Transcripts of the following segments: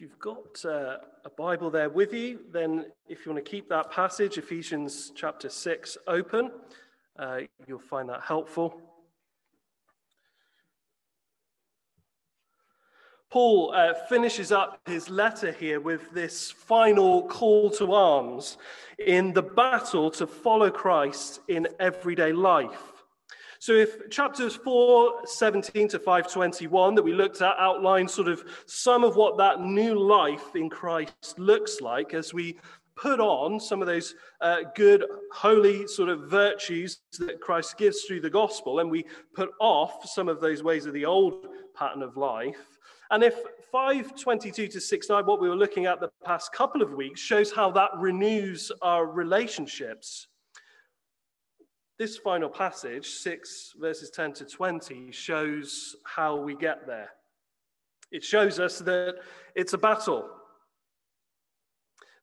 If you've got uh, a Bible there with you, then if you want to keep that passage, Ephesians chapter 6, open, uh, you'll find that helpful. Paul uh, finishes up his letter here with this final call to arms in the battle to follow Christ in everyday life. So if chapters 417 to 521 that we looked at outline sort of some of what that new life in Christ looks like as we put on some of those uh, good, holy sort of virtues that Christ gives through the gospel, and we put off some of those ways of the old pattern of life. And if 522 to 69, what we were looking at the past couple of weeks, shows how that renews our relationships this final passage, 6 verses 10 to 20, shows how we get there. It shows us that it's a battle.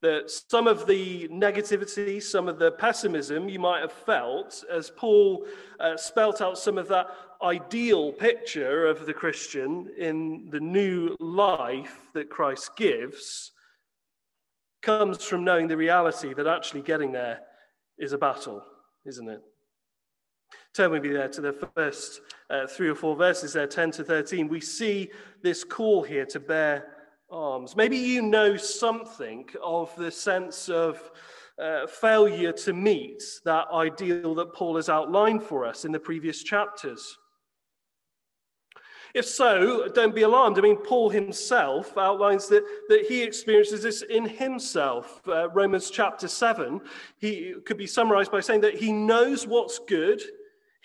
That some of the negativity, some of the pessimism you might have felt as Paul uh, spelt out some of that ideal picture of the Christian in the new life that Christ gives, comes from knowing the reality that actually getting there is a battle, isn't it? Turn with me there to the first uh, three or four verses there, 10 to 13. We see this call here to bear arms. Maybe you know something of the sense of uh, failure to meet that ideal that Paul has outlined for us in the previous chapters. If so, don't be alarmed. I mean, Paul himself outlines that, that he experiences this in himself. Uh, Romans chapter 7, he could be summarized by saying that he knows what's good,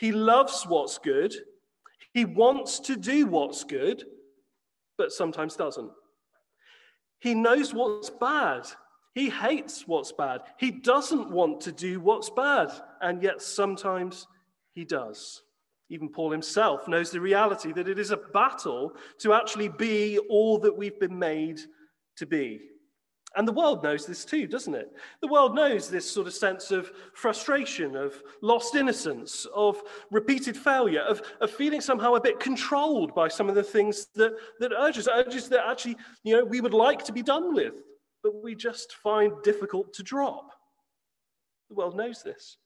he loves what's good. He wants to do what's good, but sometimes doesn't. He knows what's bad. He hates what's bad. He doesn't want to do what's bad, and yet sometimes he does. Even Paul himself knows the reality that it is a battle to actually be all that we've been made to be. And the world knows this too, doesn't it? The world knows this sort of sense of frustration, of lost innocence, of repeated failure, of, of feeling somehow a bit controlled by some of the things that, that urges, urges that actually, you know, we would like to be done with, but we just find difficult to drop. The world knows this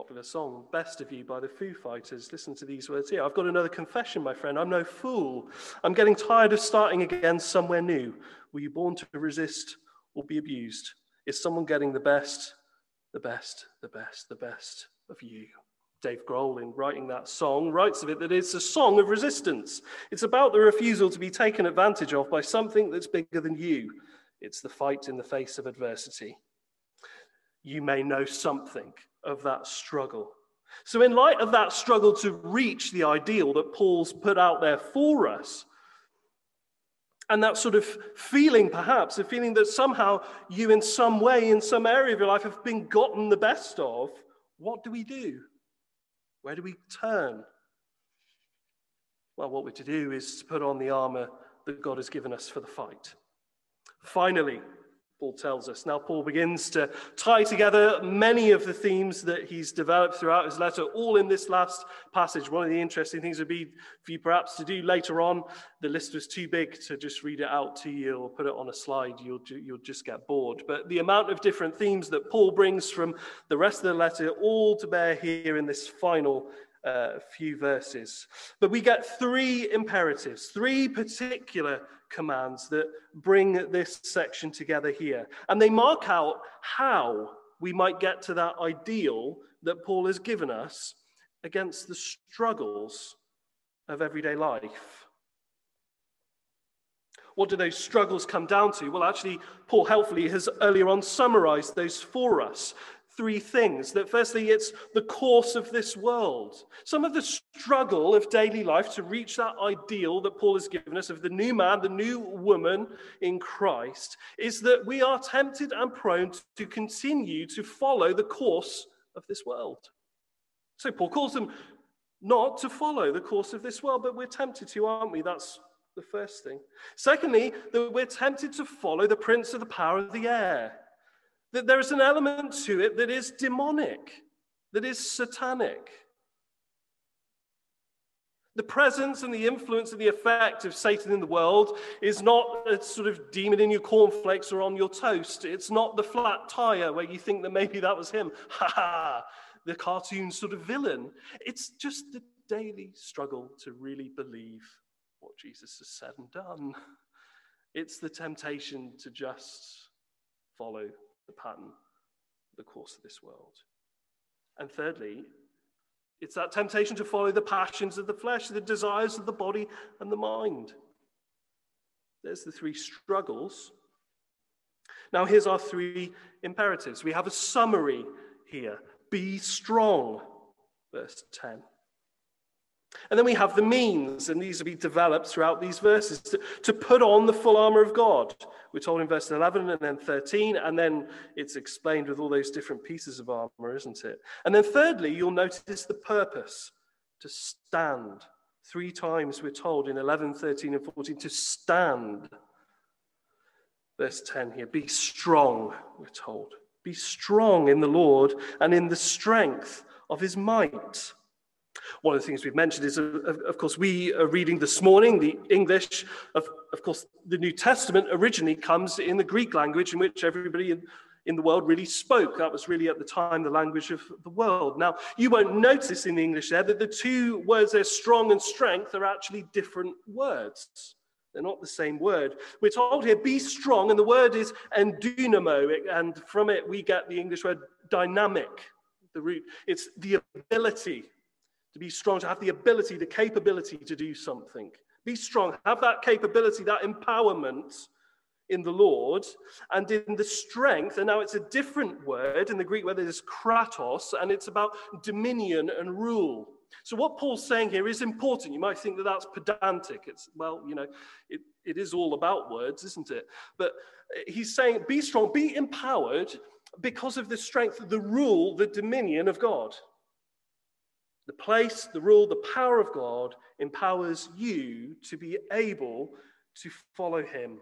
popular song, Best of You by the Foo Fighters. Listen to these words here. I've got another confession, my friend. I'm no fool. I'm getting tired of starting again somewhere new. Were you born to resist or be abused? Is someone getting the best, the best, the best, the best of you? Dave Grohl, in writing that song, writes of it that it's a song of resistance. It's about the refusal to be taken advantage of by something that's bigger than you. It's the fight in the face of adversity. You may know something of that struggle. So, in light of that struggle to reach the ideal that Paul's put out there for us, and that sort of feeling, perhaps, a feeling that somehow you, in some way, in some area of your life, have been gotten the best of, what do we do? Where do we turn? Well, what we're to do is to put on the armor that God has given us for the fight. Finally, Paul tells us. Now, Paul begins to tie together many of the themes that he's developed throughout his letter, all in this last passage. One of the interesting things would be for you perhaps to do later on. The list was too big to just read it out to you or put it on a slide. You'll, you'll just get bored. But the amount of different themes that Paul brings from the rest of the letter, all to bear here in this final uh, few verses. But we get three imperatives, three particular commands that bring this section together here. And they mark out how we might get to that ideal that Paul has given us against the struggles of everyday life. What do those struggles come down to? Well, actually, Paul helpfully has earlier on summarized those for us three things. That firstly, it's the course of this world. Some of the struggle of daily life to reach that ideal that Paul has given us of the new man, the new woman in Christ, is that we are tempted and prone to continue to follow the course of this world. So Paul calls them not to follow the course of this world, but we're tempted to, aren't we? That's the first thing. Secondly, that we're tempted to follow the prince of the power of the air. That there is an element to it that is demonic, that is satanic. The presence and the influence and the effect of Satan in the world is not a sort of demon in your cornflakes or on your toast. It's not the flat tire where you think that maybe that was him. Ha ha! The cartoon sort of villain. It's just the daily struggle to really believe what Jesus has said and done. It's the temptation to just follow the pattern, the course of this world. And thirdly, it's that temptation to follow the passions of the flesh, the desires of the body and the mind. There's the three struggles. Now, here's our three imperatives. We have a summary here be strong, verse 10. And then we have the means, and these will be developed throughout these verses, to, to, put on the full armor of God. We're told in verse 11 and then 13, and then it's explained with all those different pieces of armor, isn't it? And then thirdly, you'll notice the purpose to stand. Three times we're told in 11, 13, and 14 to stand. Verse 10 here be strong, we're told. Be strong in the Lord and in the strength of his might. One of the things we've mentioned is, of, course, we are reading this morning the English. Of, of course, the New Testament originally comes in the Greek language in which everybody in, in the world really spoke. That was really at the time the language of the world. Now, you won't notice in the English there that the two words there, strong and strength, are actually different words. They're not the same word. We're told here, be strong, and the word is endunamo, and from it we get the English word dynamic, the root. It's the ability to be strong, to have the ability, the capability to do something. Be strong, have that capability, that empowerment in the Lord and in the strength. And now it's a different word in the Greek where there's kratos, and it's about dominion and rule. So what Paul's saying here is important. You might think that that's pedantic. It's, well, you know, it, it is all about words, isn't it? But he's saying, be strong, be empowered because of the strength, the rule, the dominion of God. The place, the rule, the power of God empowers you to be able to follow him.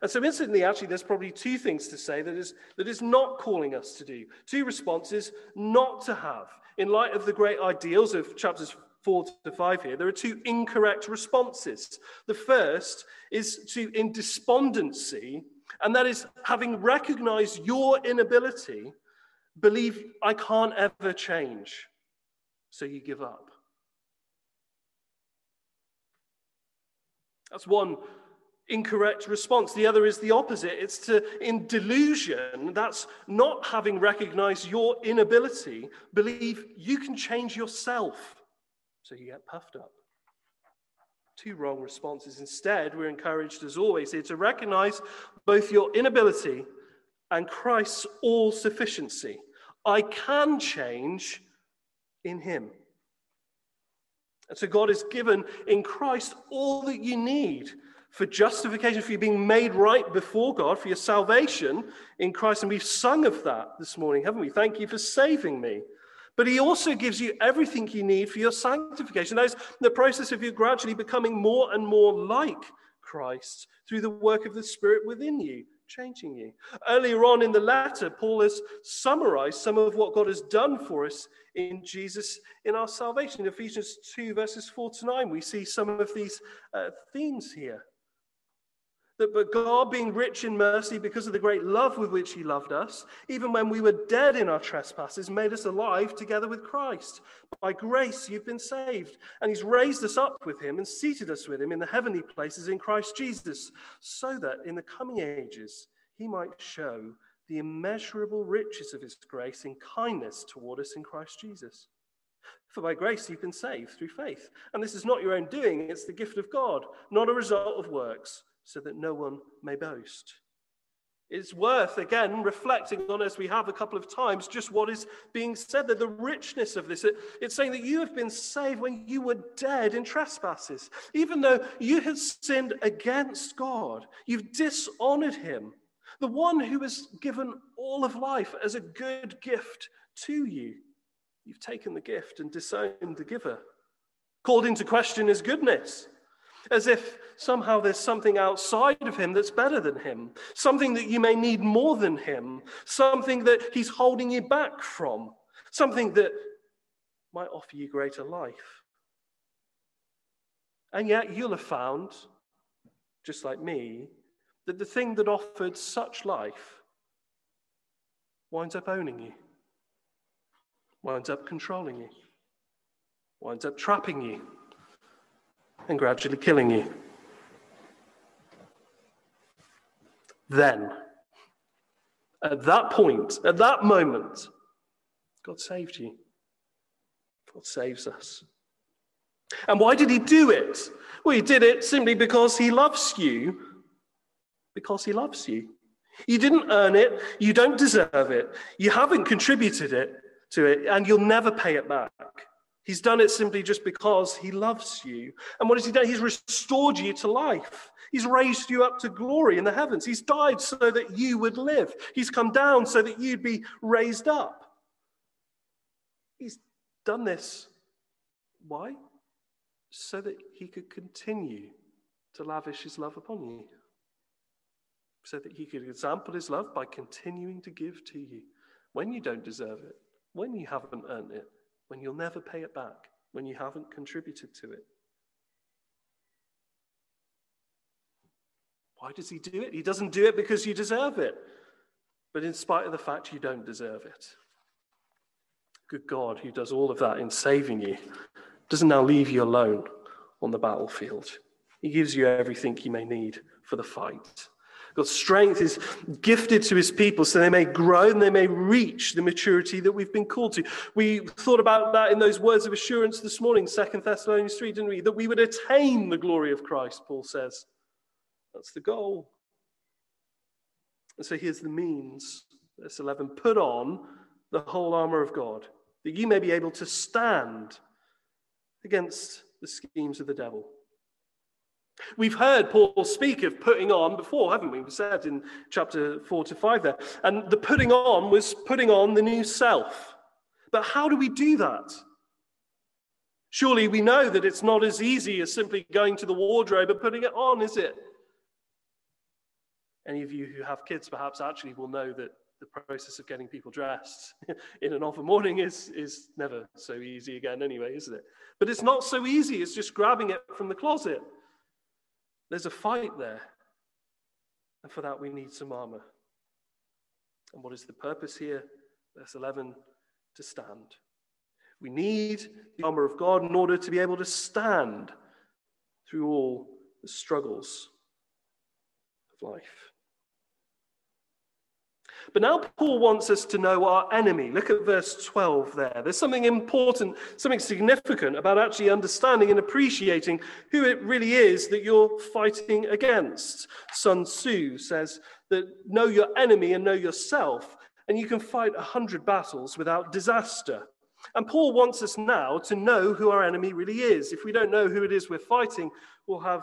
And so, incidentally, actually, there's probably two things to say that is, that is not calling us to do, two responses not to have. In light of the great ideals of chapters four to five here, there are two incorrect responses. The first is to, in despondency, and that is having recognized your inability, believe I can't ever change so you give up. That's one incorrect response. The other is the opposite. It's to, in delusion, that's not having recognized your inability, believe you can change yourself. So you get puffed up. Two wrong responses. Instead, we're encouraged, as always, here to recognize both your inability and Christ's all sufficiency. I can change in him. And so God has given in Christ all that you need for justification, for you being made right before God, for your salvation in Christ. And we've sung of that this morning, haven't we? Thank you for saving me. But he also gives you everything you need for your sanctification. That is the process of you gradually becoming more and more like Christ through the work of the Spirit within you changing you. Earlier on in the letter, Paul has summarized some of what God has done for us in Jesus in our salvation. In Ephesians 2, verses 4 to 9, we see some of these uh, themes here. That, but God, being rich in mercy because of the great love with which He loved us, even when we were dead in our trespasses, made us alive together with Christ. By grace, you've been saved. And He's raised us up with Him and seated us with Him in the heavenly places in Christ Jesus, so that in the coming ages He might show the immeasurable riches of His grace in kindness toward us in Christ Jesus. For by grace you've been saved through faith. And this is not your own doing, it's the gift of God, not a result of works so that no one may boast. It's worth, again, reflecting on as we have a couple of times just what is being said there, the richness of this. It's saying that you have been saved when you were dead in trespasses. Even though you had sinned against God, you've dishonored him, the one who has given all of life as a good gift to you. You've taken the gift and disowned the giver, called into question his goodness as if somehow there's something outside of him that's better than him, something that you may need more than him, something that he's holding you back from, something that might offer you greater life. And yet you'll have found, just like me, that the thing that offered such life winds up owning you, winds up controlling you, winds up trapping you, and gradually killing you. Then, at that point, at that moment, God saved you. God saves us. And why did he do it? Well, he did it simply because he loves you, because he loves you. You didn't earn it, you don't deserve it, you haven't contributed it to it, and you'll never pay it back. He's done it simply just because he loves you. And what has he done? He's restored you to life. He's raised you up to glory in the heavens. He's died so that you would live. He's come down so that you'd be raised up. He's done this. Why? So that he could continue to lavish his love upon you. So that he could example his love by continuing to give to you when you don't deserve it, when you haven't earned it, when you'll never pay it back, when you haven't contributed to it. Why does he do it? He doesn't do it because you deserve it, but in spite of the fact you don't deserve it. Good God, who does all of that in saving you, doesn't now leave you alone on the battlefield. He gives you everything you may need for the fight. God's strength is gifted to his people so they may grow and they may reach the maturity that we've been called to. We thought about that in those words of assurance this morning, Second Thessalonians 3, didn't we? That we would attain the glory of Christ, Paul says. That's the goal. And so here's the means. Verse 11 put on the whole armor of God, that you may be able to stand against the schemes of the devil. We've heard Paul speak of putting on before, haven't we? We said in chapter 4 to 5 there. And the putting on was putting on the new self. But how do we do that? Surely we know that it's not as easy as simply going to the wardrobe and putting it on, is it? Any of you who have kids perhaps actually will know that the process of getting people dressed in an offer morning is, is never so easy again, anyway, isn't it? But it's not so easy as just grabbing it from the closet. There's a fight there. And for that, we need some armor. And what is the purpose here? Verse 11 to stand. We need the armor of God in order to be able to stand through all the struggles of life. But now Paul wants us to know our enemy. Look at verse 12 there. There's something important, something significant about actually understanding and appreciating who it really is that you're fighting against. Sun Tzu says that know your enemy and know yourself, and you can fight a hundred battles without disaster. And Paul wants us now to know who our enemy really is. If we don't know who it is we're fighting, we'll have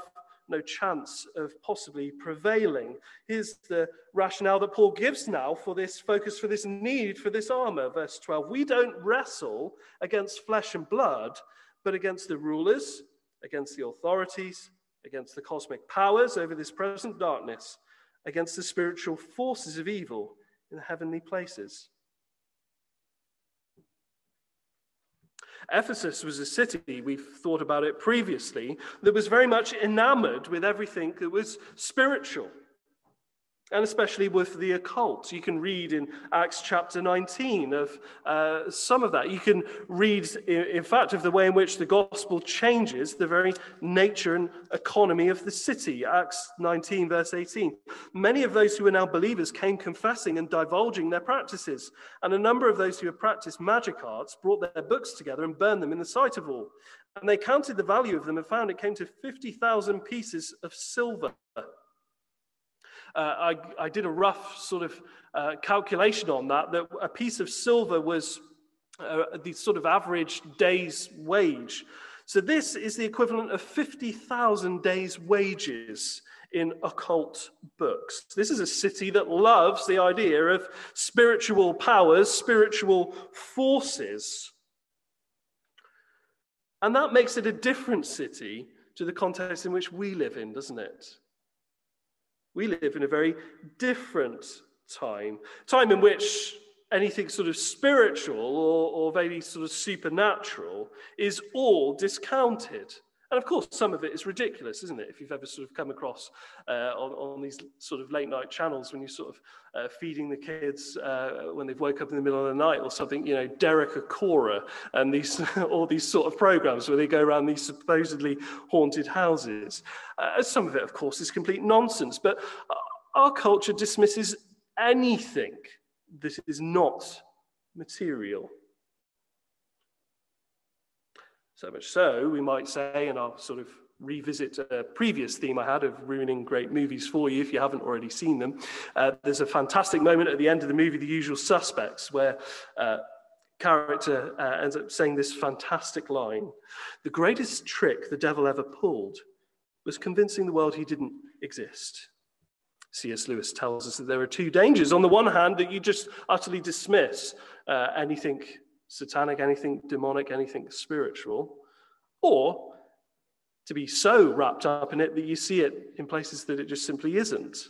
no chance of possibly prevailing. Here's the rationale that Paul gives now for this focus, for this need for this armor. Verse 12 We don't wrestle against flesh and blood, but against the rulers, against the authorities, against the cosmic powers over this present darkness, against the spiritual forces of evil in the heavenly places. Ephesus was a city, we've thought about it previously, that was very much enamored with everything that was spiritual and especially with the occult. You can read in Acts chapter 19 of uh, some of that. You can read, in fact, of the way in which the gospel changes the very nature and economy of the city. Acts 19, verse 18. Many of those who were now believers came confessing and divulging their practices, and a number of those who had practiced magic arts brought their books together and burned them in the sight of all. And they counted the value of them and found it came to 50,000 pieces of silver. Uh, I, I, did a rough sort of uh, calculation on that, that a piece of silver was uh, the sort of average day's wage. So this is the equivalent of 50,000 days' wages in occult books. This is a city that loves the idea of spiritual powers, spiritual forces. And that makes it a different city to the context in which we live in, doesn't it? We live in a very different time, time in which anything sort of spiritual or, or very sort of supernatural is all discounted And of course, some of it is ridiculous, isn't it? If you've ever sort of come across uh, on, on these sort of late night channels when you're sort of uh, feeding the kids uh, when they've woke up in the middle of the night or something, you know, Derek Acorah and these, all these sort of programs where they go around these supposedly haunted houses. Uh, some of it, of course, is complete nonsense, but our culture dismisses anything that is not material. So much so, we might say, and I'll sort of revisit a previous theme I had of ruining great movies for you if you haven't already seen them. Uh, there's a fantastic moment at the end of the movie, The Usual Suspects, where uh, character uh, ends up saying this fantastic line The greatest trick the devil ever pulled was convincing the world he didn't exist. C.S. Lewis tells us that there are two dangers. On the one hand, that you just utterly dismiss uh, anything satanic, anything demonic, anything spiritual, or to be so wrapped up in it that you see it in places that it just simply isn't.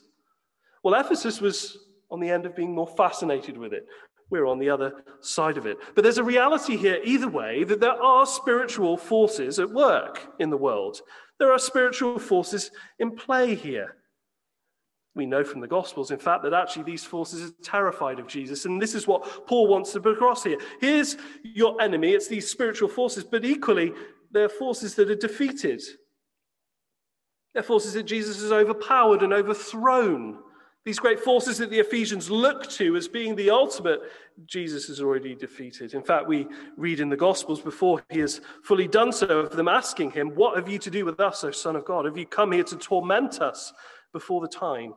Well, Ephesus was on the end of being more fascinated with it. We're on the other side of it. But there's a reality here, either way, that there are spiritual forces at work in the world. There are spiritual forces in play here. We know from the Gospels, in fact, that actually these forces are terrified of Jesus. And this is what Paul wants to put across here. Here's your enemy, it's these spiritual forces, but equally, they're forces that are defeated. They're forces that Jesus has overpowered and overthrown. These great forces that the Ephesians look to as being the ultimate, Jesus has already defeated. In fact, we read in the Gospels before he has fully done so of them asking him, What have you to do with us, O Son of God? Have you come here to torment us? Before the time.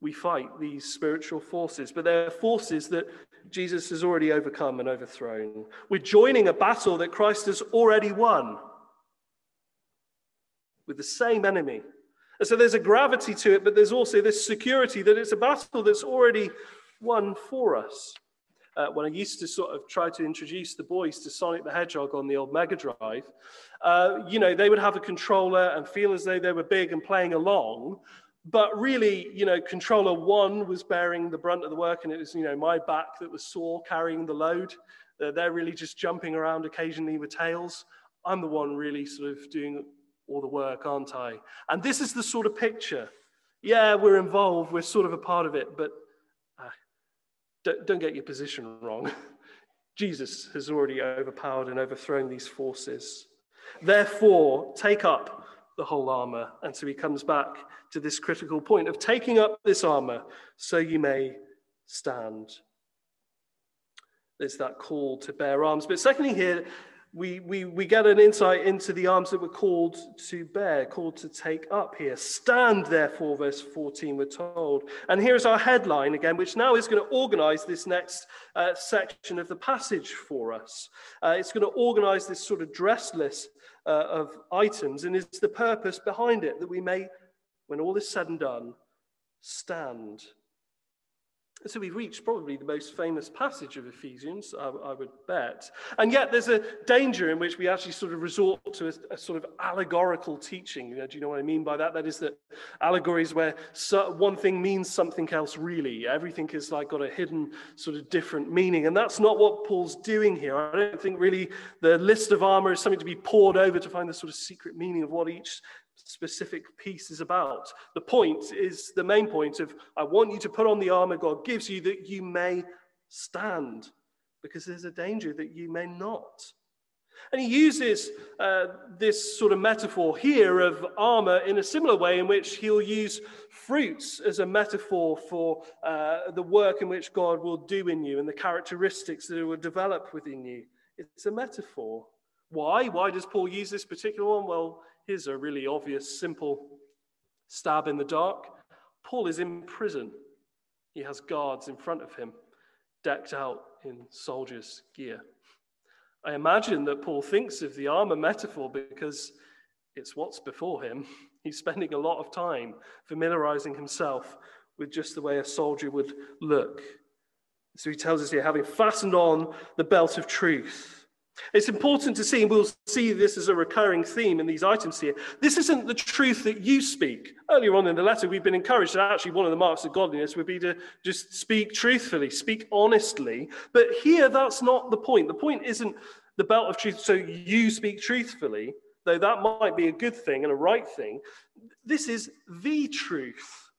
We fight these spiritual forces, but they're forces that Jesus has already overcome and overthrown. We're joining a battle that Christ has already won with the same enemy. And so there's a gravity to it, but there's also this security that it's a battle that's already won for us uh, when I used to sort of try to introduce the boys to Sonic the Hedgehog on the old Mega Drive, uh, you know, they would have a controller and feel as though they were big and playing along. But really, you know, controller one was bearing the brunt of the work, and it was, you know, my back that was sore carrying the load. Uh, they're really just jumping around occasionally with tails. I'm the one really sort of doing all the work, aren't I? And this is the sort of picture. Yeah, we're involved, we're sort of a part of it, but don't, don't get your position wrong. Jesus has already overpowered and overthrown these forces. Therefore, take up the whole armor. And so he comes back to this critical point of taking up this armor so you may stand. There's that call to bear arms. But secondly, here, we, we, we get an insight into the arms that we're called to bear, called to take up here. Stand, therefore, verse 14, we're told. And here's our headline again, which now is going to organize this next uh, section of the passage for us. Uh, it's going to organize this sort of dress list uh, of items, and is the purpose behind it that we may, when all is said and done, stand so we've reached probably the most famous passage of Ephesians, I, I, would bet. And yet there's a danger in which we actually sort of resort to a, a sort of allegorical teaching. You know, do you know what I mean by that? That is that allegories where so, one thing means something else really. Everything is like got a hidden sort of different meaning. And that's not what Paul's doing here. I don't think really the list of armor is something to be poured over to find the sort of secret meaning of what each specific piece is about. The point is the main point of I want you to put on the armor God gives you that you may stand, because there's a danger that you may not. And he uses uh, this sort of metaphor here of armor in a similar way in which he'll use fruits as a metaphor for uh, the work in which God will do in you and the characteristics that will develop within you. It's a metaphor. Why? Why does Paul use this particular one? Well, Here's a really obvious, simple stab in the dark. Paul is in prison. He has guards in front of him, decked out in soldiers' gear. I imagine that Paul thinks of the armor metaphor because it's what's before him. He's spending a lot of time familiarizing himself with just the way a soldier would look. So he tells us here, having fastened on the belt of truth it's important to see, and we'll see this as a recurring theme in these items here. This isn't the truth that you speak. Earlier on in the letter, we've been encouraged that actually one of the marks of godliness would be to just speak truthfully, speak honestly. But here, that's not the point. The point isn't The belt of truth, so you speak truthfully, though that might be a good thing and a right thing. This is the truth.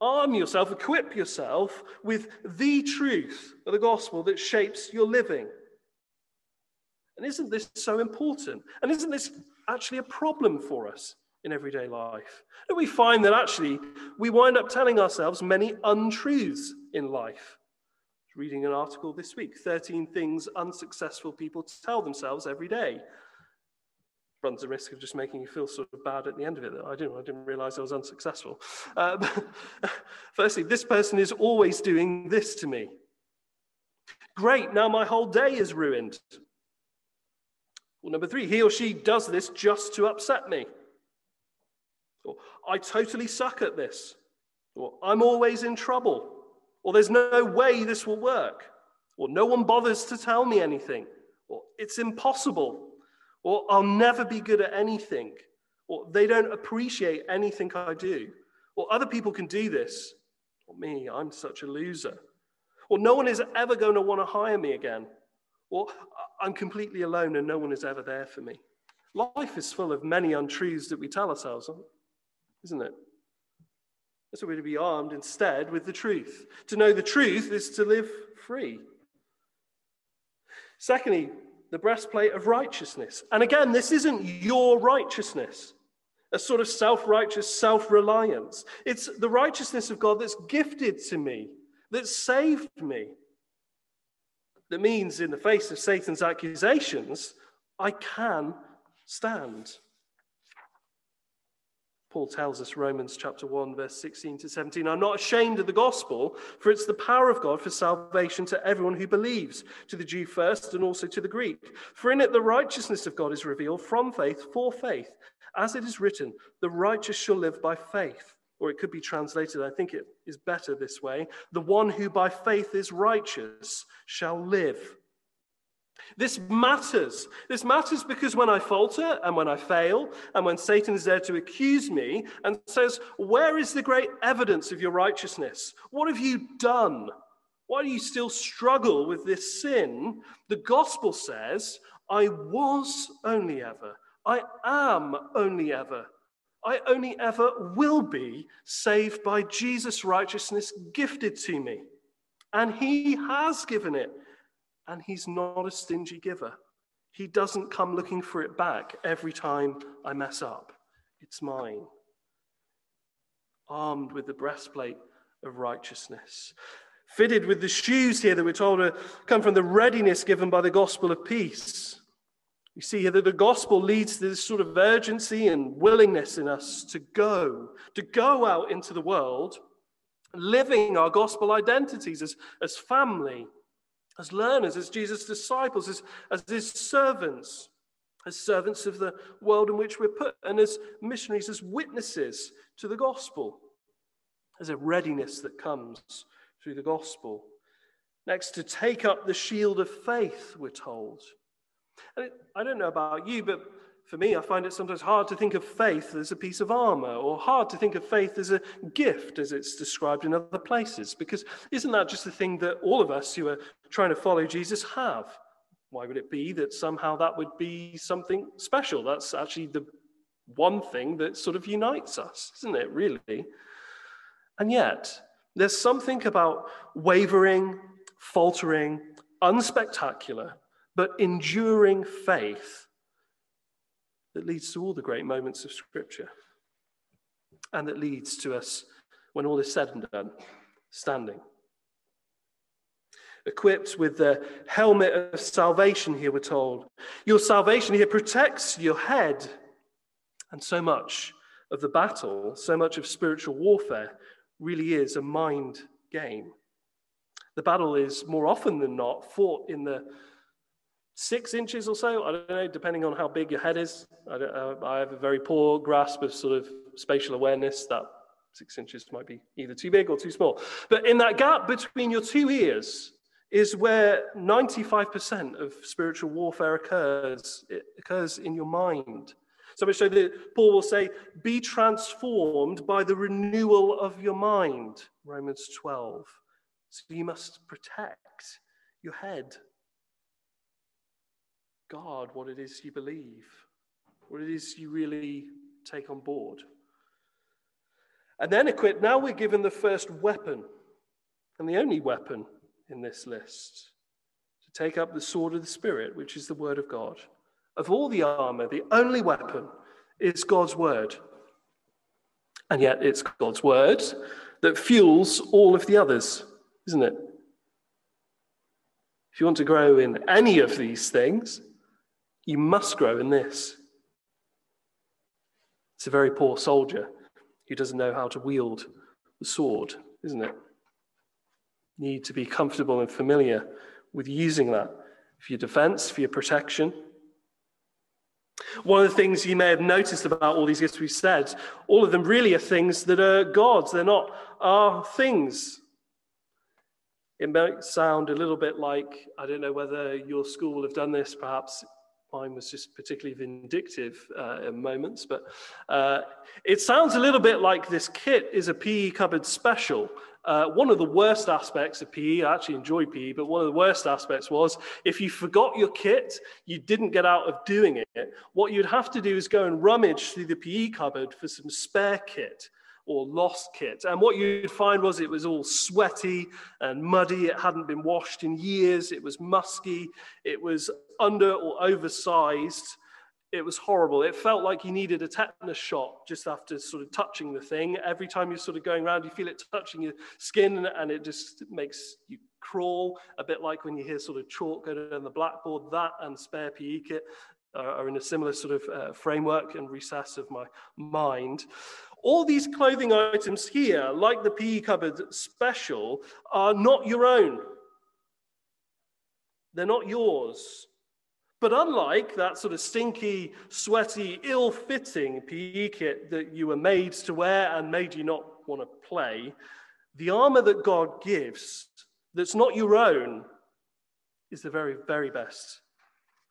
Arm yourself, equip yourself with the truth of the gospel that shapes your living. And isn't this so important? And isn't this actually a problem for us in everyday life? And we find that actually we wind up telling ourselves many untruths in life. Reading an article this week 13 things unsuccessful people tell themselves every day runs the risk of just making you feel sort of bad at the end of it. I didn't, I didn't realize I was unsuccessful. Uh, firstly, this person is always doing this to me. Great, now my whole day is ruined. Well, number three, he or she does this just to upset me. Or I totally suck at this. Or I'm always in trouble. Or there's no way this will work. Or no one bothers to tell me anything. Or it's impossible or I'll never be good at anything, or they don't appreciate anything I do, or other people can do this, or me, I'm such a loser, or no one is ever going to want to hire me again, or I'm completely alone and no one is ever there for me. Life is full of many untruths that we tell ourselves, isn't it? So we're to be armed instead with the truth. To know the truth is to live free. Secondly, the breastplate of righteousness. And again, this isn't your righteousness, a sort of self righteous self reliance. It's the righteousness of God that's gifted to me, that saved me. That means, in the face of Satan's accusations, I can stand. Paul tells us, Romans chapter 1, verse 16 to 17, I'm not ashamed of the gospel, for it's the power of God for salvation to everyone who believes, to the Jew first and also to the Greek. For in it the righteousness of God is revealed from faith for faith. As it is written, the righteous shall live by faith. Or it could be translated, I think it is better this way the one who by faith is righteous shall live. This matters. This matters because when I falter and when I fail, and when Satan is there to accuse me and says, Where is the great evidence of your righteousness? What have you done? Why do you still struggle with this sin? The gospel says, I was only ever, I am only ever, I only ever will be saved by Jesus' righteousness gifted to me. And he has given it and he's not a stingy giver. He doesn't come looking for it back every time I mess up. It's mine. Armed with the breastplate of righteousness. Fitted with the shoes here that we're told to come from the readiness given by the gospel of peace. We see here that the gospel leads to this sort of urgency and willingness in us to go, to go out into the world, living our gospel identities as, as family, as learners, as Jesus' disciples, as, as his servants, as servants of the world in which we're put, and as missionaries, as witnesses to the gospel. There's a readiness that comes through the gospel. Next, to take up the shield of faith, we're told. And I don't know about you, but for me, I find it sometimes hard to think of faith as a piece of armor, or hard to think of faith as a gift, as it's described in other places, because isn't that just the thing that all of us who are trying to follow Jesus have? Why would it be that somehow that would be something special? That's actually the one thing that sort of unites us, isn't it, really? And yet, there's something about wavering, faltering, unspectacular, but enduring faith that leads to all the great moments of Scripture and that leads to us, when all is said and done, standing. Equipped with the helmet of salvation, here we're told. Your salvation here protects your head. And so much of the battle, so much of spiritual warfare, really is a mind game. The battle is more often than not fought in the six inches or so. I don't know, depending on how big your head is. I, uh, I, have a very poor grasp of sort of spatial awareness that six inches might be either too big or too small. But in that gap between your two ears is where 95% of spiritual warfare occurs. It occurs in your mind. So much so that Paul will say, be transformed by the renewal of your mind, Romans 12. So you must protect your head guard what it is you believe, what it is you really take on board. And then equipped, now we're given the first weapon and the only weapon in this list to take up the sword of the Spirit, which is the Word of God. Of all the armor, the only weapon is God's Word. And yet it's God's Word that fuels all of the others, isn't it? If you want to grow in any of these things, you must grow in this. It's a very poor soldier who doesn't know how to wield the sword, isn't it? Need to be comfortable and familiar with using that for your defense, for your protection. One of the things you may have noticed about all these gifts we've said, all of them really are things that are God's. They're not our things. It might sound a little bit like, I don't know whether your school will have done this, perhaps mine was just particularly vindictive uh, moments, but uh, it sounds a little bit like this kit is a PE cupboard special. Uh, one of the worst aspects of PE, I actually enjoy PE, but one of the worst aspects was if you forgot your kit, you didn't get out of doing it. What you'd have to do is go and rummage through the PE cupboard for some spare kit or lost kit. And what you'd find was it was all sweaty and muddy. It hadn't been washed in years. It was musky. It was under or oversized. It was horrible. It felt like you needed a tetanus shot just after sort of touching the thing. Every time you're sort of going around, you feel it touching your skin and it just makes you crawl, a bit like when you hear sort of chalk go down the blackboard. That and spare PE kit are in a similar sort of uh, framework and recess of my mind. All these clothing items here, like the PE cupboard special, are not your own. They're not yours. But unlike that sort of stinky, sweaty, ill fitting PE kit that you were made to wear and made you not want to play, the armor that God gives, that's not your own, is the very, very best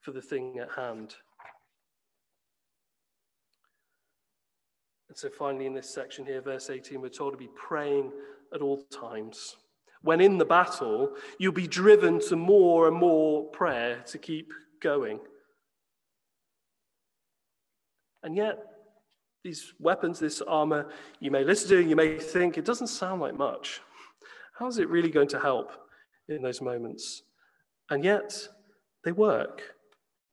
for the thing at hand. And so, finally, in this section here, verse 18, we're told to be praying at all times. When in the battle, you'll be driven to more and more prayer to keep going. And yet, these weapons, this armor, you may listen to, you may think, it doesn't sound like much. How is it really going to help in those moments? And yet, they work.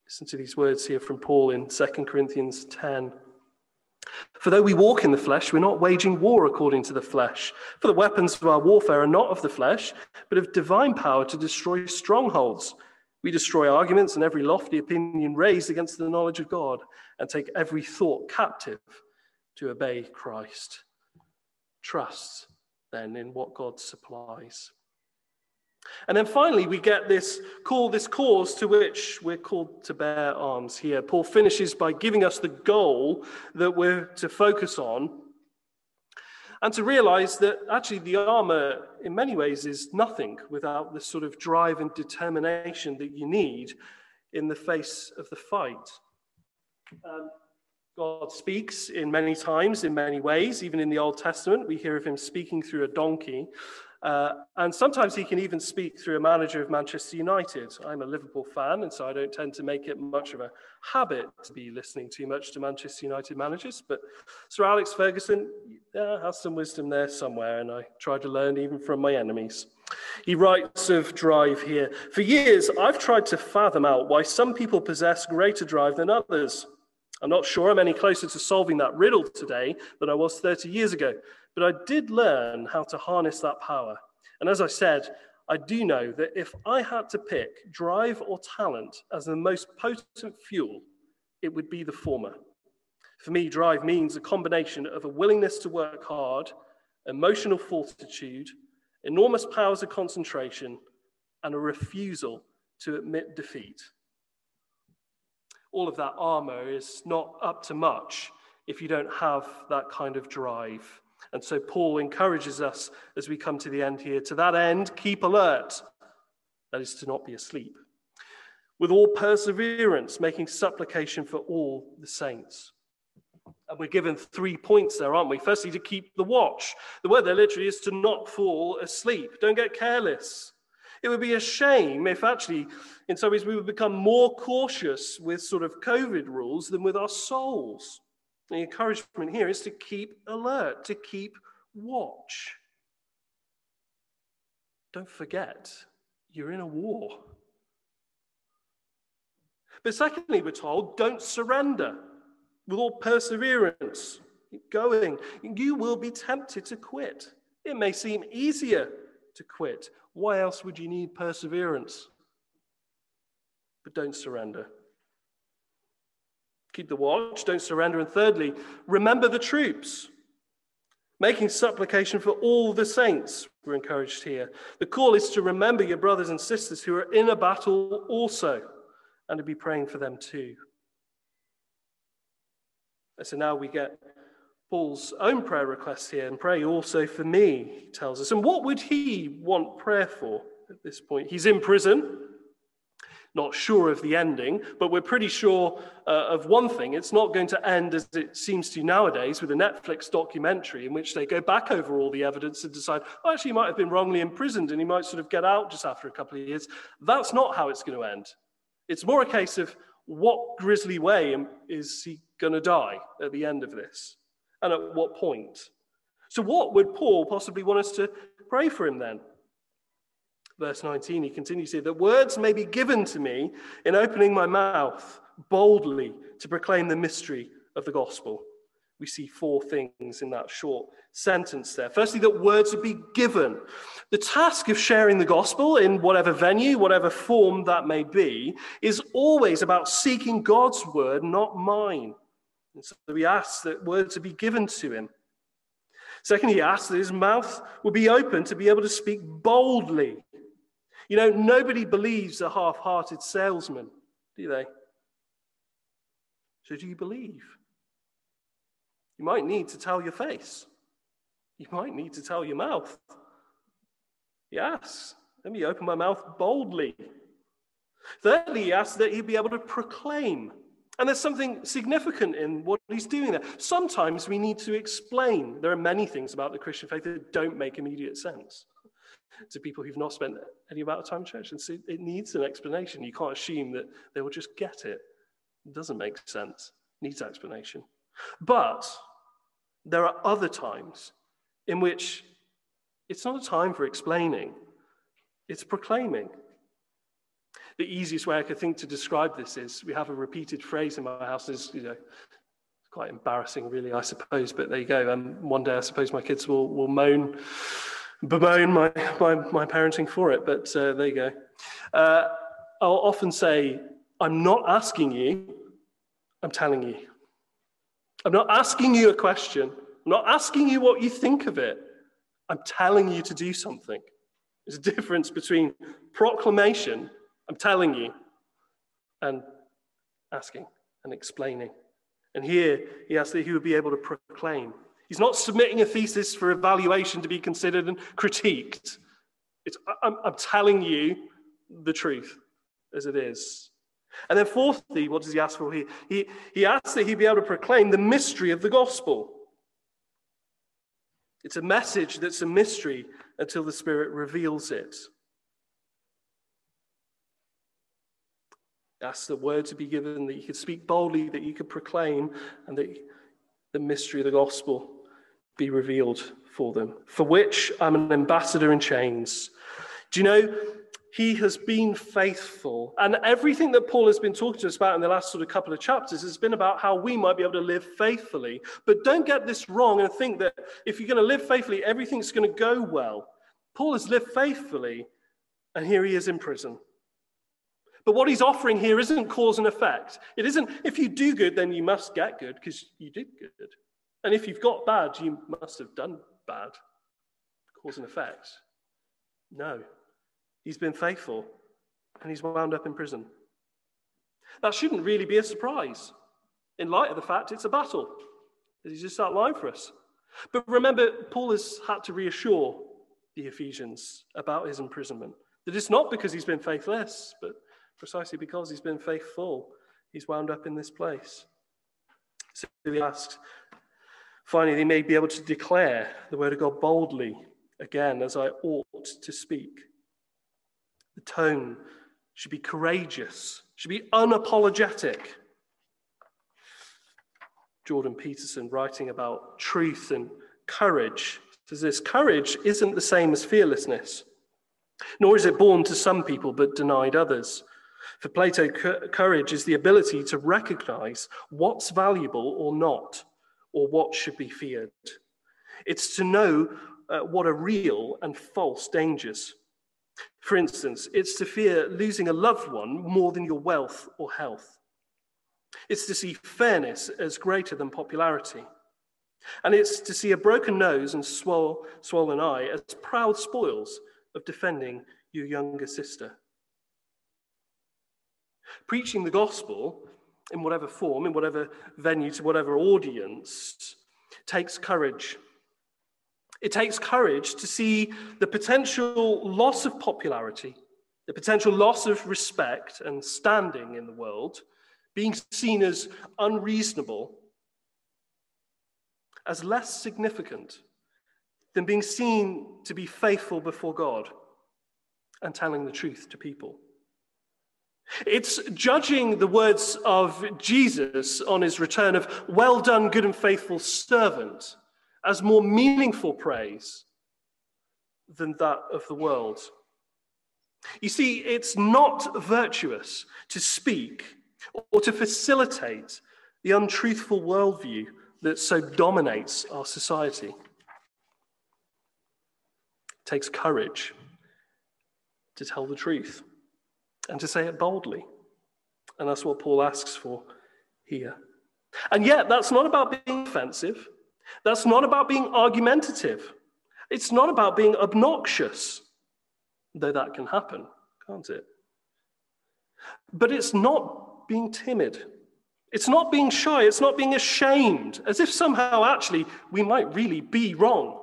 Listen to these words here from Paul in 2 Corinthians 10. For though we walk in the flesh, we're not waging war according to the flesh. For the weapons of our warfare are not of the flesh, but of divine power to destroy strongholds. We destroy arguments and every lofty opinion raised against the knowledge of God, and take every thought captive to obey Christ. Trust, then, in what God supplies. And then finally, we get this call, this cause to which we're called to bear arms here. Paul finishes by giving us the goal that we're to focus on and to realize that actually the armor, in many ways, is nothing without the sort of drive and determination that you need in the face of the fight. Um, God speaks in many times, in many ways. Even in the Old Testament, we hear of him speaking through a donkey. Uh, and sometimes he can even speak through a manager of Manchester United. I'm a Liverpool fan, and so I don't tend to make it much of a habit to be listening too much to Manchester United managers. But Sir Alex Ferguson yeah, has some wisdom there somewhere, and I try to learn even from my enemies. He writes of drive here For years, I've tried to fathom out why some people possess greater drive than others. I'm not sure I'm any closer to solving that riddle today than I was 30 years ago. But I did learn how to harness that power. And as I said, I do know that if I had to pick drive or talent as the most potent fuel, it would be the former. For me, drive means a combination of a willingness to work hard, emotional fortitude, enormous powers of concentration, and a refusal to admit defeat. All of that armor is not up to much if you don't have that kind of drive. And so Paul encourages us as we come to the end here to that end, keep alert. That is to not be asleep. With all perseverance, making supplication for all the saints. And we're given three points there, aren't we? Firstly, to keep the watch. The word there literally is to not fall asleep. Don't get careless. It would be a shame if actually, in some ways, we would become more cautious with sort of COVID rules than with our souls. The encouragement here is to keep alert, to keep watch. Don't forget, you're in a war. But secondly, we're told, don't surrender with all perseverance. Keep going. You will be tempted to quit. It may seem easier to quit. Why else would you need perseverance? But don't surrender. Keep the watch, don't surrender. And thirdly, remember the troops. Making supplication for all the saints, we're encouraged here. The call is to remember your brothers and sisters who are in a battle also and to be praying for them too. And so now we get Paul's own prayer request here and pray also for me, he tells us. And what would he want prayer for at this point? He's in prison, not sure of the ending, but we're pretty sure uh, of one thing. It's not going to end as it seems to nowadays with a Netflix documentary in which they go back over all the evidence and decide, oh, actually, he might have been wrongly imprisoned and he might sort of get out just after a couple of years. That's not how it's going to end. It's more a case of what grisly way is he going to die at the end of this? And at what point? So, what would Paul possibly want us to pray for him then? Verse 19, he continues here that words may be given to me in opening my mouth boldly to proclaim the mystery of the gospel. We see four things in that short sentence there. Firstly, that words would be given. The task of sharing the gospel in whatever venue, whatever form that may be, is always about seeking God's word, not mine. And so he ask that words would be given to him. Second, he asks that his mouth would be open to be able to speak boldly. You know, nobody believes a half hearted salesman, do they? So do you believe? You might need to tell your face. You might need to tell your mouth. Yes, let me open my mouth boldly. Thirdly, he asks that he be able to proclaim. And there's something significant in what he's doing there. Sometimes we need to explain. There are many things about the Christian faith that don't make immediate sense to people who've not spent any amount of time in church. And so it needs an explanation. You can't assume that they will just get it. It doesn't make sense. It needs explanation. But there are other times in which it's not a time for explaining, it's proclaiming. The easiest way I could think to describe this is we have a repeated phrase in my house is, you know, quite embarrassing, really, I suppose, but there you go. And one day I suppose my kids will, will moan, bemoan my, my, my parenting for it, but uh, there you go. Uh, I'll often say, I'm not asking you, I'm telling you. I'm not asking you a question. I'm not asking you what you think of it. I'm telling you to do something. There's a difference between proclamation, I'm telling you, and asking and explaining. And here he asks that he would be able to proclaim. He's not submitting a thesis for evaluation to be considered and critiqued. It's, I'm, I'm telling you the truth as it is. And then, fourthly, what does he ask for here? He, he asks that he be able to proclaim the mystery of the gospel. It's a message that's a mystery until the Spirit reveals it. Ask the word to be given, that you could speak boldly, that you could proclaim, and that the mystery of the gospel be revealed for them, for which I'm an ambassador in chains. Do you know, he has been faithful. And everything that Paul has been talking to us about in the last sort of couple of chapters has been about how we might be able to live faithfully. But don't get this wrong and think that if you're going to live faithfully, everything's going to go well. Paul has lived faithfully, and here he is in prison. But what he's offering here isn't cause and effect. It isn't if you do good, then you must get good because you did good. And if you've got bad, you must have done bad. Cause and effect. No. He's been faithful and he's wound up in prison. That shouldn't really be a surprise in light of the fact it's a battle. He's just outlined for us. But remember, Paul has had to reassure the Ephesians about his imprisonment. That it's not because he's been faithless, but precisely because he's been faithful, he's wound up in this place. So he asks, finally, they may be able to declare the word of God boldly again, as I ought to speak. The tone should be courageous, should be unapologetic. Jordan Peterson, writing about truth and courage, says this courage isn't the same as fearlessness, nor is it born to some people but denied others. For Plato, courage is the ability to recognize what's valuable or not, or what should be feared. It's to know uh, what are real and false dangers. For instance, it's to fear losing a loved one more than your wealth or health. It's to see fairness as greater than popularity. And it's to see a broken nose and swell, swollen eye as proud spoils of defending your younger sister. Preaching the gospel in whatever form, in whatever venue, to whatever audience, takes courage. It takes courage to see the potential loss of popularity, the potential loss of respect and standing in the world, being seen as unreasonable, as less significant than being seen to be faithful before God and telling the truth to people. It's judging the words of Jesus on his return of, well done, good and faithful servant, as more meaningful praise than that of the world. You see, it's not virtuous to speak or to facilitate the untruthful worldview that so dominates our society. It takes courage to tell the truth and to say it boldly. And that's what Paul asks for here. And yet, that's not about being offensive. That's not about being argumentative. It's not about being obnoxious, though that can happen, can't it? But it's not being timid. It's not being shy. It's not being ashamed, as if somehow actually we might really be wrong.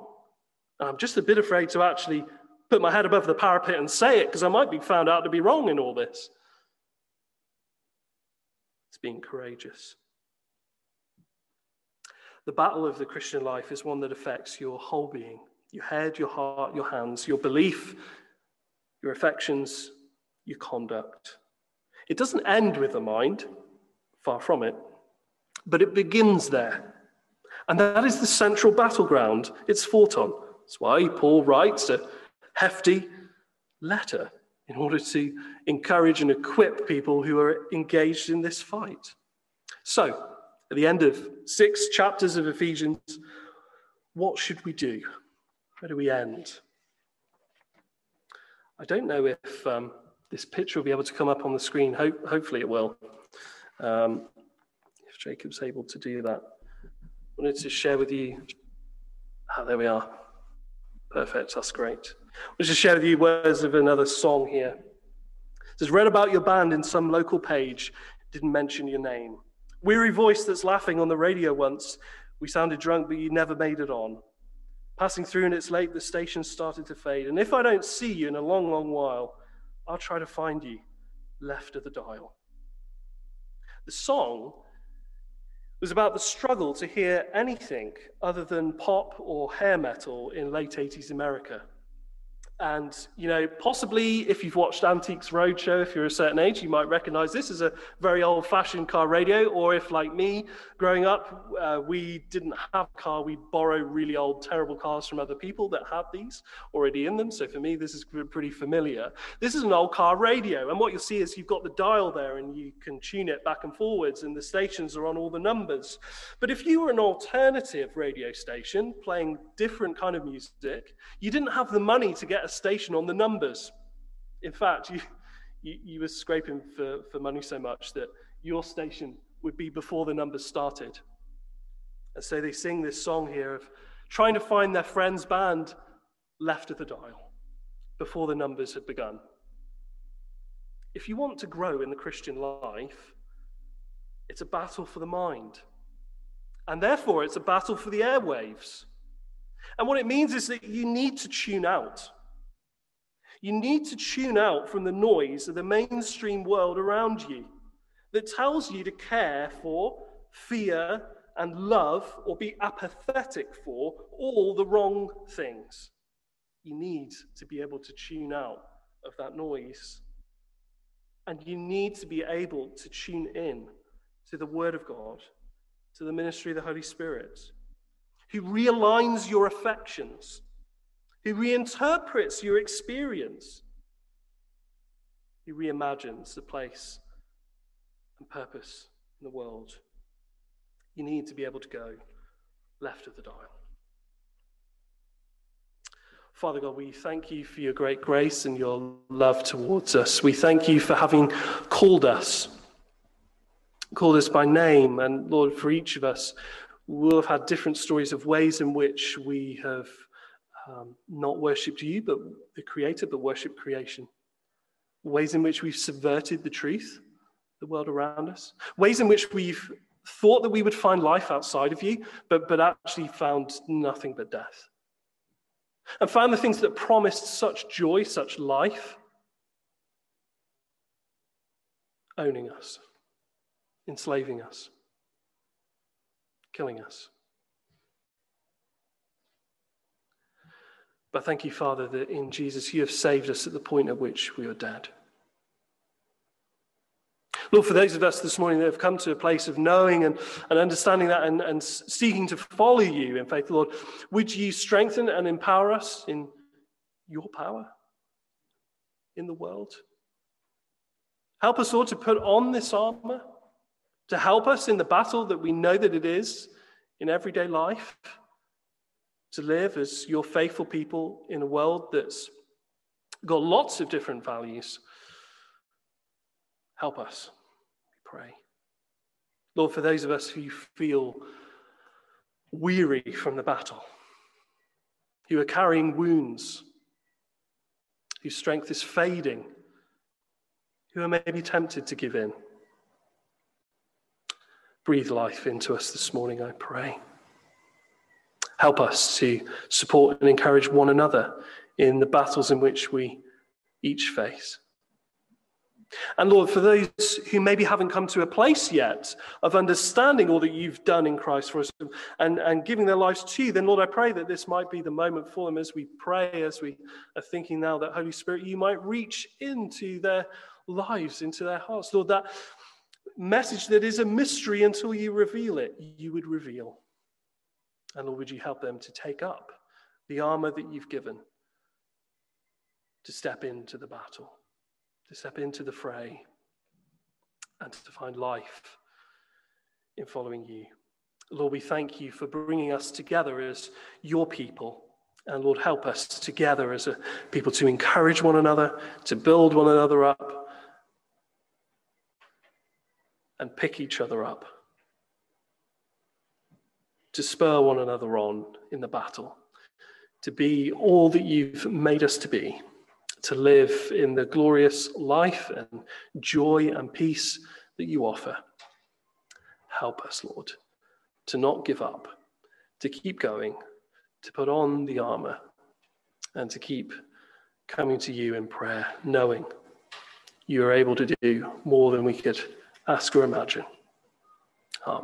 I'm just a bit afraid to actually put my head above the parapet and say it because I might be found out to be wrong in all this. It's being courageous. The battle of the Christian life is one that affects your whole being your head, your heart, your hands, your belief, your affections, your conduct. It doesn't end with the mind, far from it, but it begins there. And that is the central battleground it's fought on. That's why Paul writes a hefty letter in order to encourage and equip people who are engaged in this fight. So, at the end of six chapters of Ephesians, what should we do? Where do we end? I don't know if um, this picture will be able to come up on the screen. Ho- hopefully, it will. Um, if Jacob's able to do that, I wanted to share with you. Ah, there we are. Perfect. That's great. I'll just share with you words of another song here. It says, read about your band in some local page, didn't mention your name. Weary voice that's laughing on the radio once. We sounded drunk, but you never made it on. Passing through and it's late, the station started to fade. And if I don't see you in a long, long while, I'll try to find you left of the dial. The song was about the struggle to hear anything other than pop or hair metal in late 80s America. And, you know, possibly if you've watched Antiques Roadshow, if you're a certain age, you might recognize this as a very old fashioned car radio. Or if, like me, growing up, uh, we didn't have a car, we'd borrow really old, terrible cars from other people that had these already in them. So for me, this is pretty familiar. This is an old car radio. And what you'll see is you've got the dial there and you can tune it back and forwards, and the stations are on all the numbers. But if you were an alternative radio station playing different kind of music, you didn't have the money to get a station on the numbers. In fact, you, you, you were scraping for, for money so much that your station would be before the numbers started. And so they sing this song here of trying to find their friend's band left of the dial before the numbers had begun. If you want to grow in the Christian life, it's a battle for the mind. And therefore, it's a battle for the airwaves. And what it means is that you need to tune out. You need to tune out from the noise of the mainstream world around you that tells you to care for, fear, and love or be apathetic for all the wrong things. You need to be able to tune out of that noise. And you need to be able to tune in to the Word of God, to the ministry of the Holy Spirit, who realigns your affections, who reinterprets your experience, who reimagines the place and purpose in the world. You need to be able to go left of the dial. Father God, we thank you for your great grace and your love towards us. We thank you for having called us, called us by name. And Lord, for each of us, we'll have had different stories of ways in which we have um, not worshipped you, but the Creator, but worshipped creation. Ways in which we've subverted the truth, the world around us. Ways in which we've thought that we would find life outside of you, but, but actually found nothing but death and found the things that promised such joy, such life, owning us, enslaving us, killing us. But thank you, Father, that in Jesus you have saved us at the point at which we are dead. Lord, for those of us this morning that have come to a place of knowing and, and understanding that and, and seeking to follow you in faith, Lord, would you strengthen and empower us in your power in the world? Help us, Lord, to put on this armor, to help us in the battle that we know that it is in everyday life, to live as your faithful people in a world that's got lots of different values. Help us we pray. Lord, for those of us who feel weary from the battle, who are carrying wounds, whose strength is fading, who are maybe tempted to give in, breathe life into us this morning, I pray. Help us to support and encourage one another in the battles in which we each face. And Lord, for those who maybe haven't come to a place yet of understanding all that you've done in Christ for us and, and giving their lives to you, then Lord, I pray that this might be the moment for them as we pray, as we are thinking now that Holy Spirit, you might reach into their lives, into their hearts. Lord, that message that is a mystery until you reveal it, you would reveal. And Lord, would you help them to take up the armor that you've given to step into the battle? to step into the fray and to find life in following you. Lord, we thank you for bringing us together as your people. And Lord, help us together as a people to encourage one another, to build one another up, and pick each other up, to spur one another on in the battle, to be all that you've made us to be to live in the glorious life and joy and peace that you offer. Help us, Lord, to not give up, to keep going, to put on the armor, and to keep coming to you in prayer, knowing you are able to do more than we could ask or imagine. Amen.